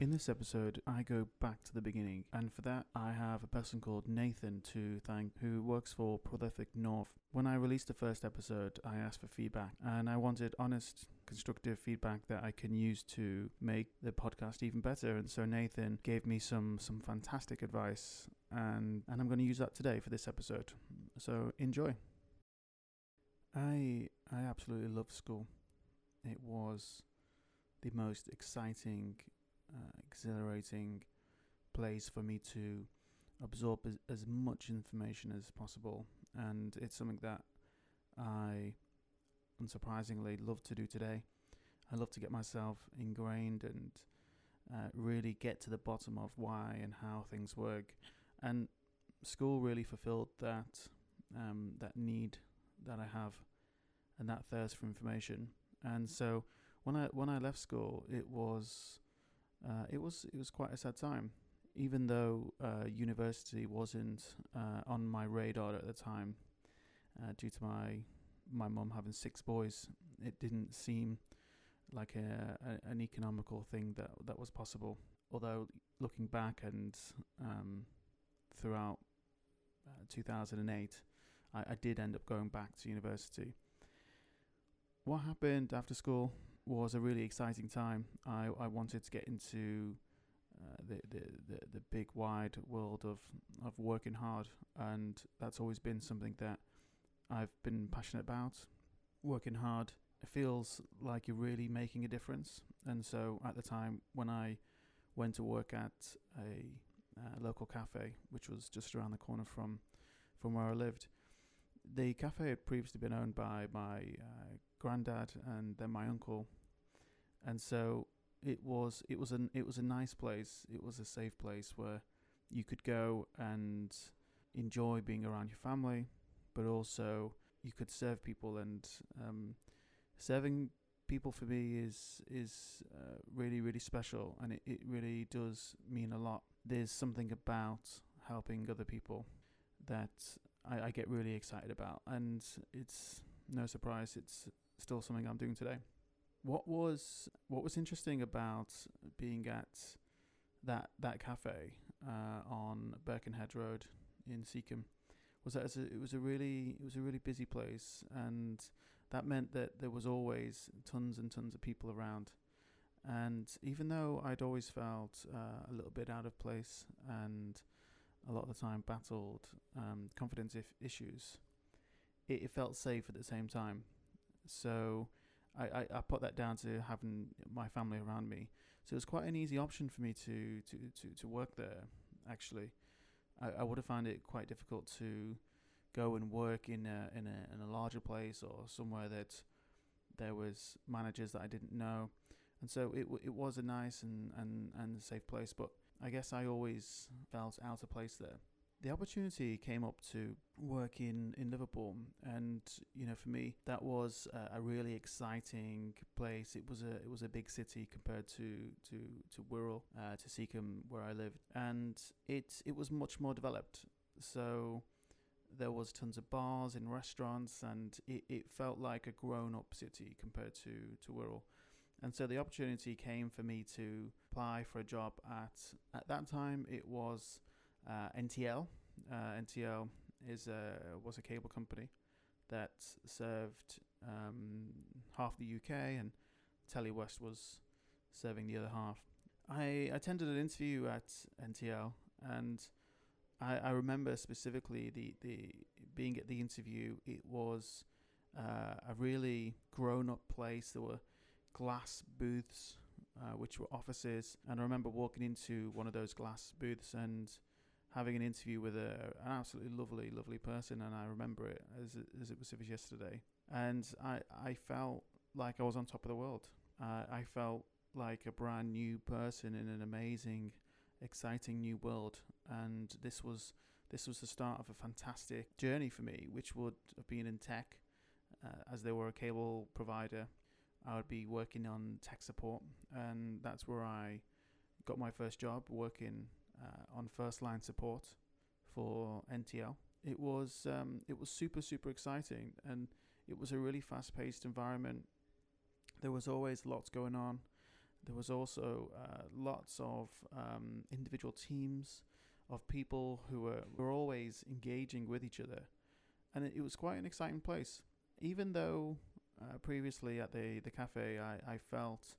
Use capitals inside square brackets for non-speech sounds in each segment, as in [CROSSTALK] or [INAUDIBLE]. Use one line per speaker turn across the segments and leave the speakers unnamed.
In this episode, I go back to the beginning, and for that, I have a person called Nathan to thank who works for Prolific North. When I released the first episode, I asked for feedback, and I wanted honest, constructive feedback that I can use to make the podcast even better. And so Nathan gave me some some fantastic advice, and and I'm going to use that today for this episode. So enjoy. I I absolutely loved school. It was the most exciting uh, exhilarating place for me to absorb as, as much information as possible. And it's something that I, unsurprisingly, love to do today. I love to get myself ingrained and uh, really get to the bottom of why and how things work. And school really fulfilled that um, that need that I have and that thirst for information. And so when I when I left school, it was uh, it was it was quite a sad time. Even though uh, university wasn't uh, on my radar at the time, uh, due to my my mum having six boys, it didn't seem like a, a, an economical thing that that was possible. Although looking back and um, throughout uh, 2008, I, I did end up going back to university. What happened after school? Was a really exciting time. I, I wanted to get into uh, the, the, the the big wide world of of working hard, and that's always been something that I've been passionate about. Working hard it feels like you're really making a difference, and so at the time when I went to work at a uh, local cafe, which was just around the corner from from where I lived, the cafe had previously been owned by my uh, granddad and then my uncle, and so it was it was an it was a nice place. It was a safe place where you could go and enjoy being around your family, but also you could serve people and um, serving people for me is is uh, really really special and it, it really does mean a lot. There's something about helping other people that I, I get really excited about, and it's no surprise it's still something I'm doing today. What was what was interesting about being at that that cafe uh, on Birkenhead Road in Seacombe was that it was a really it was a really busy place, and that meant that there was always tons and tons of people around. And even though I'd always felt uh, a little bit out of place and a lot of the time battled um, confidence if issues, it, it, felt safe at the same time. So I, I, I, put that down to having my family around me. So it was quite an easy option for me to, to, to, to work there, actually. I, I would have found it quite difficult to go and work in a, in a, in a larger place or somewhere that there was managers that I didn't know. And so it, it was a nice and, and, and safe place, but I guess I always felt out of place there the opportunity came up to work in, in Liverpool, and you know, for me, that was a, really exciting place. It was a it was a big city compared to to to Wirral, uh, to Seacombe, where I lived, and it it was much more developed. So there was tons of bars and restaurants, and it, it felt like a grown up city compared to to Wirral. And so the opportunity came for me to apply for a job at at that time it was uh, NTL. Uh, NTL is a, was a cable company that served um, half the UK, and Telewest was serving the other half. I attended an interview at NTL, and I, I remember specifically the, the being at the interview. It was uh, a really grown-up place. There were glass booths, uh, which were offices, and I remember walking into one of those glass booths and having an interview with a, an absolutely lovely, lovely person, and I remember it as as it was it was yesterday. And I I felt like I was on top of the world. Uh, I felt like a brand new person in an amazing, exciting new world, and this was this was the start of a fantastic journey for me, which would have been in tech, uh, as they were a cable provider. I would be working on tech support, and that's where I got my first job working uh, on first line support for NTL. It was um, it was super super exciting, and it was a really fast paced environment. There was always lots going on, There was also uh, lots of um, individual teams of people who were, were always engaging with each other. And it, it was quite an exciting place. Even though uh, previously at the, the cafe I, I felt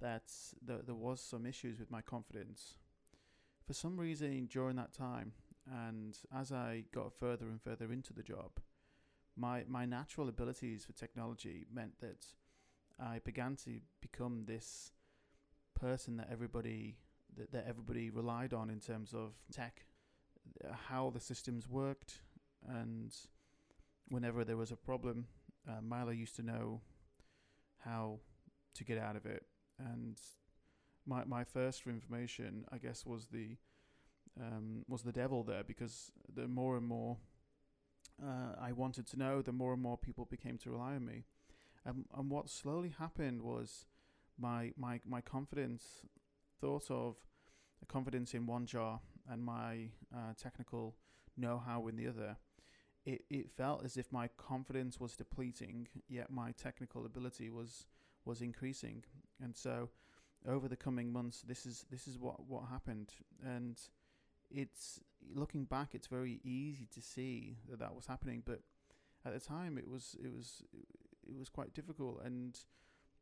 that there, there was some issues with my confidence, for some reason during that time, and as I got further and further into the job, my my natural abilities for technology meant that I began to become this person that everybody that, that everybody relied on in terms of tech, how the systems worked, and whenever there was a problem, uh, Mylo used to know how to get out of it. And my my thirst for information, I guess, was the um, was the devil there because the more and more uh, I wanted to know, the more and more people became to rely on me. Um, and what slowly happened was my my my confidence thought of a confidence in one jar and my uh, technical know-how in the other. It it felt as if my confidence was depleting, yet my technical ability was was increasing. And so, over the coming months, this is this is what what happened. And it's looking back, it's very easy to see that that was happening, but at the time, it was it was it was quite difficult. And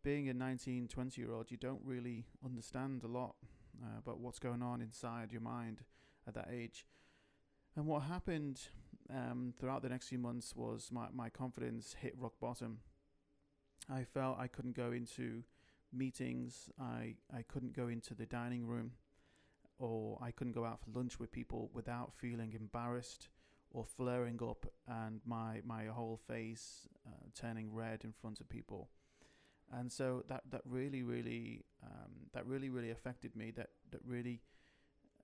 being a 19, 20 year old, you don't really understand a lot uh, about what's going on inside your mind at that age. And what happened um, throughout the next few months was my, my confidence hit rock bottom. I felt I couldn't go into meetings, I, I couldn't go into the dining room, or I couldn't go out for lunch with people without feeling embarrassed or flaring up and my, my whole face uh, turning red in front of people and so that that really really um, that really really affected me. That that really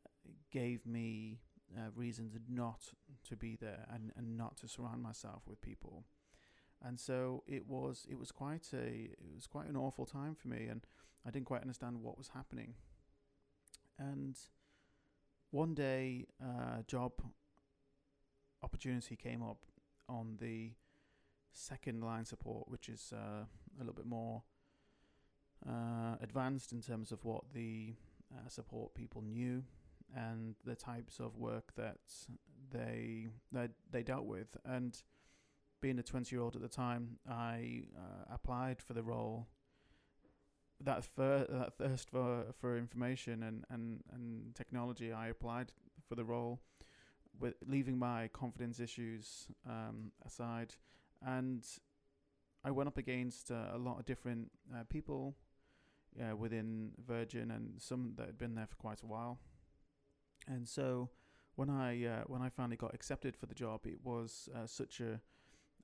uh, gave me uh, reasons not to be there and, and not to surround myself with people. And so it was it was quite a it was quite an awful time for me, and I didn't quite understand what was happening. And one day, uh, job opportunity came up on the second line support, which is uh, a little bit more uh, advanced in terms of what the uh, support people knew and the types of work that they they they dealt with. And being a 20 year old at the time, I uh, applied for the role. That, fir- that thirst for, for information and, and, and technology, I applied for the role, with leaving my confidence issues um, aside, and I went up against uh, a lot of different uh, people within Virgin and some that had been there for quite a while. And so when I uh, when I finally got accepted for the job, it was uh, such a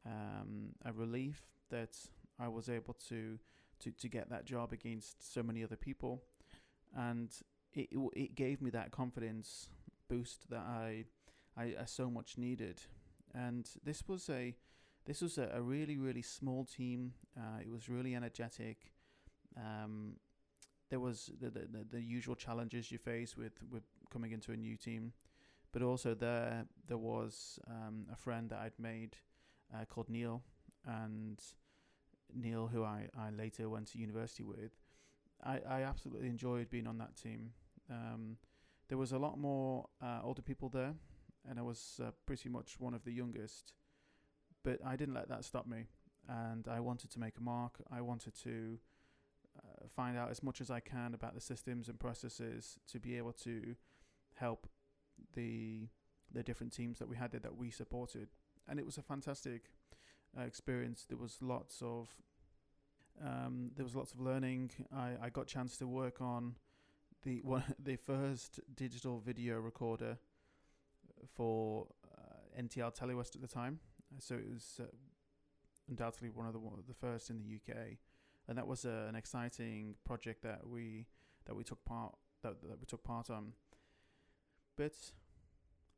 um, a relief that I was able to, to to get that job against so many other people, and it it gave me that confidence boost that I I, I so much needed. And this was a this was a, really, really small team. Uh, it was really energetic. Um, there was the, the, the usual challenges you face with, with coming into a new team, but also there there was um, a friend that I'd made uh, called Neil, and Neil, who I, I later went to university with. I, I absolutely enjoyed being on that team. Um, there was a lot more uh, older people there, and I was uh, pretty much one of the youngest. But I didn't let that stop me, and I wanted to make a mark. I wanted to uh, find out as much as I can about the systems and processes to be able to help the the different teams that we had there that we supported, and it was a fantastic uh, experience. There was lots of um, there was lots of learning. I, I got chance to work on the [LAUGHS] one the first digital video recorder for uh, NTL Telewest at the time so it was uh, undoubtedly one of the one of the first in the UK, and that was uh, an exciting project that we that we took part that, that we took part on. But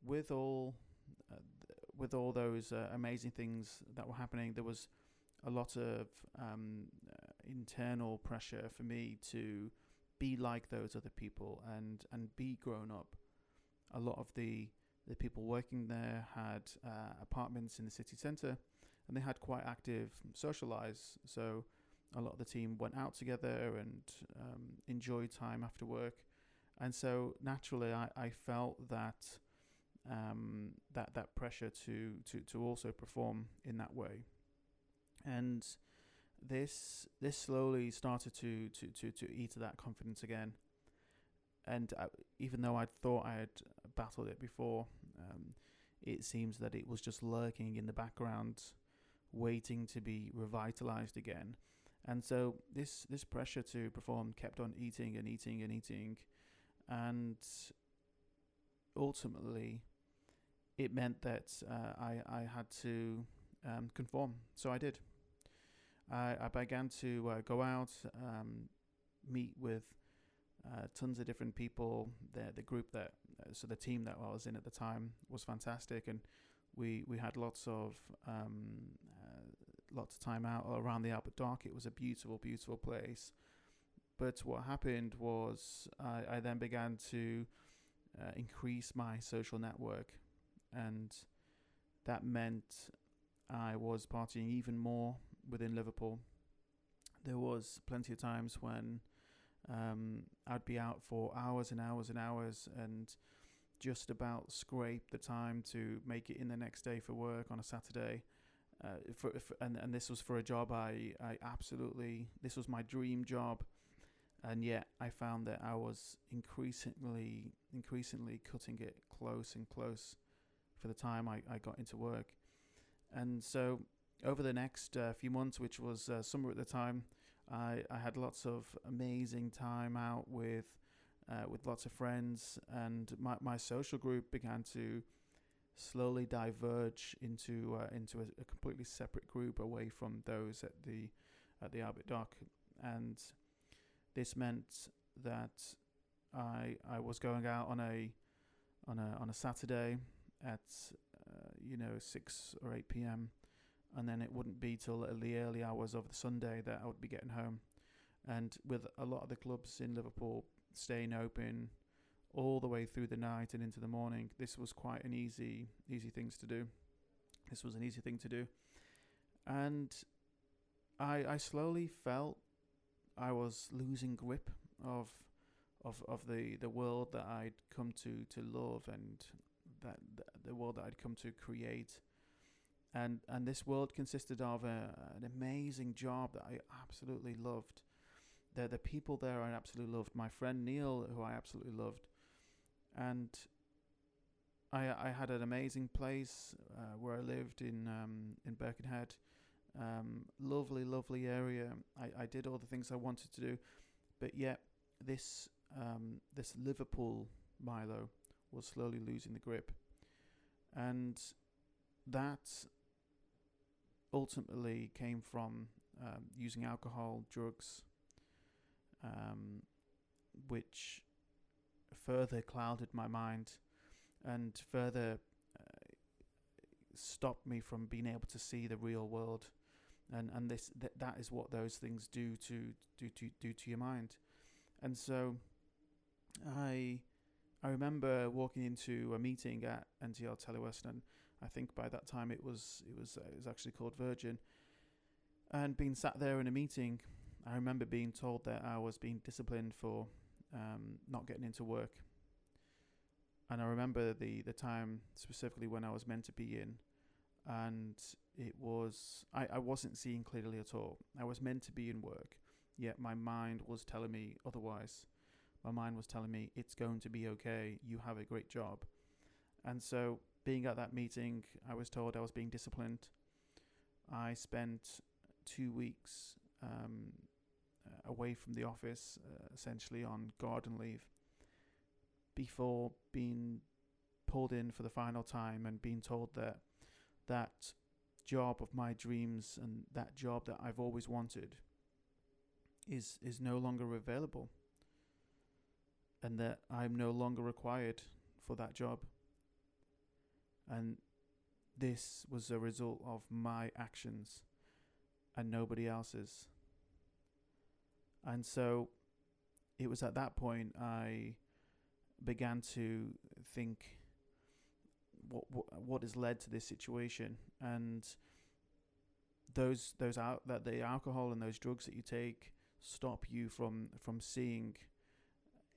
with all with all those uh, amazing things that were happening, there was a lot of um, uh, internal pressure for me to be like those other people and and be grown up. A lot of the the people working there had uh, apartments in the city centre and they had quite active social lives. So a lot of the team went out together and um, enjoyed time after work, and so naturally I, I felt that um, that that pressure to, to to also perform in that way, and this this slowly started to to to, to eat that confidence again. And uh, even though I thought I had battled it before, um, it seems that it was just lurking in the background, waiting to be revitalized again. And so this this pressure to perform kept on eating and eating and eating, and ultimately, it meant that uh, I I had to um, conform. So I did. I, I began to uh, go out, um, meet with uh, tons of different people. The the group that uh, so the team that I was in at the time was fantastic, and we we had lots of um, uh, lots of time out around the Albert Dock. It was a beautiful, beautiful place. But what happened was I, I then began to uh, increase my social network, and that meant I was partying even more within Liverpool. There was plenty of times when um, I'd be out for hours and hours and hours and just about scrape the time to make it in the next day for work on a Saturday. Uh, for, for, and and this was for a job I I absolutely this was my dream job, and yet I found that I was increasingly increasingly cutting it close and close for the time I, I got into work, and so over the next uh, few months, which was uh, summer at the time, I, I had lots of amazing time out with uh, with lots of friends, and my, my social group began to slowly diverge into uh, into a, a, completely separate group away from those at the at the Albert Dock, and this meant that I I was going out on a on a on a Saturday at uh, you know six or eight p.m and then it wouldn't be till the early hours of the Sunday that I would be getting home. And with a lot of the clubs in Liverpool staying open all the way through the night and into the morning, this was quite an easy easy things to do. This was an easy thing to do, and I I slowly felt I was losing grip of of of the the world that I'd come to to love and that the world that I'd come to create and and this world consisted of a, an amazing job that I absolutely loved. The the people there I absolutely loved. My friend Neil, who I absolutely loved, and I I had an amazing place uh, where I lived in um, in Birkenhead. Um, lovely, lovely area. I, I did all the things I wanted to do, but yet this um, this Liverpool Mylo was slowly losing the grip, and that ultimately came from um, using alcohol, drugs, um, which further clouded my mind and further uh, stopped me from being able to see the real world. And and this th- that is what those things do to do to do to your mind. And so, I I remember walking into a meeting at NTL Telewest and I think by that time it was it was uh, it was actually called Virgin. And being sat there in a meeting, I remember being told that I was being disciplined for um, not getting into work. And I remember the the time specifically when I was meant to be in, and it was I, I wasn't seeing clearly at all. I was meant to be in work, yet my mind was telling me otherwise. My mind was telling me it's going to be okay. You have a great job, and so being at that meeting, I was told I was being disciplined. I spent two weeks um, uh, away from the office, uh, essentially on garden leave, before being pulled in for the final time and being told that that job of my dreams and that job that I've always wanted is is no longer available and that I'm no longer required for that job and this was a result of my actions and nobody else's. And so it was at that point I began to think what what, has led to this situation and those those out that the alcohol and those drugs that you take stop you from from seeing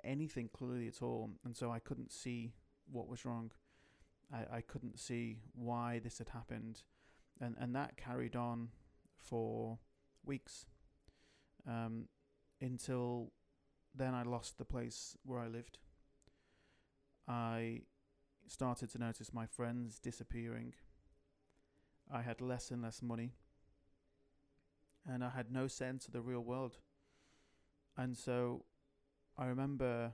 anything clearly at all. And so I couldn't see what was wrong. I, I couldn't see why this had happened. And, and that carried on for weeks um, until then I lost the place where I lived. I started to notice my friends disappearing. I had less and less money. And I had no sense of the real world. And so I remember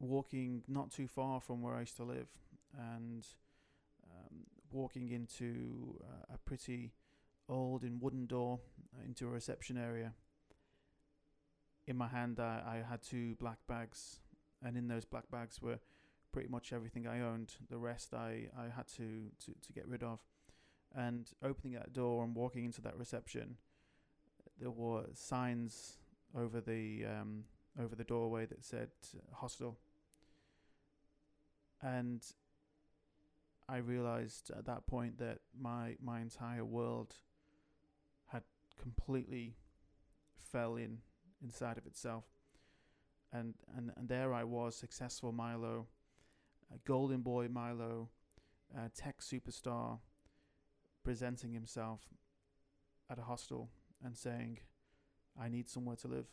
walking not too far from where I used to live and um, walking into uh, a pretty old and wooden door into a reception area. In my hand, I, I had two black bags, and in those black bags were pretty much everything I owned. The rest I, I had to, to, to get rid of. And opening that door and walking into that reception, there were signs over the um, over the doorway that said uh, hostel. And I realized at that point that my my entire world had completely fell in inside of itself. And and, and there I was, successful Mylo, a golden boy Mylo, tech superstar, presenting himself at a hostel and saying, I need somewhere to live.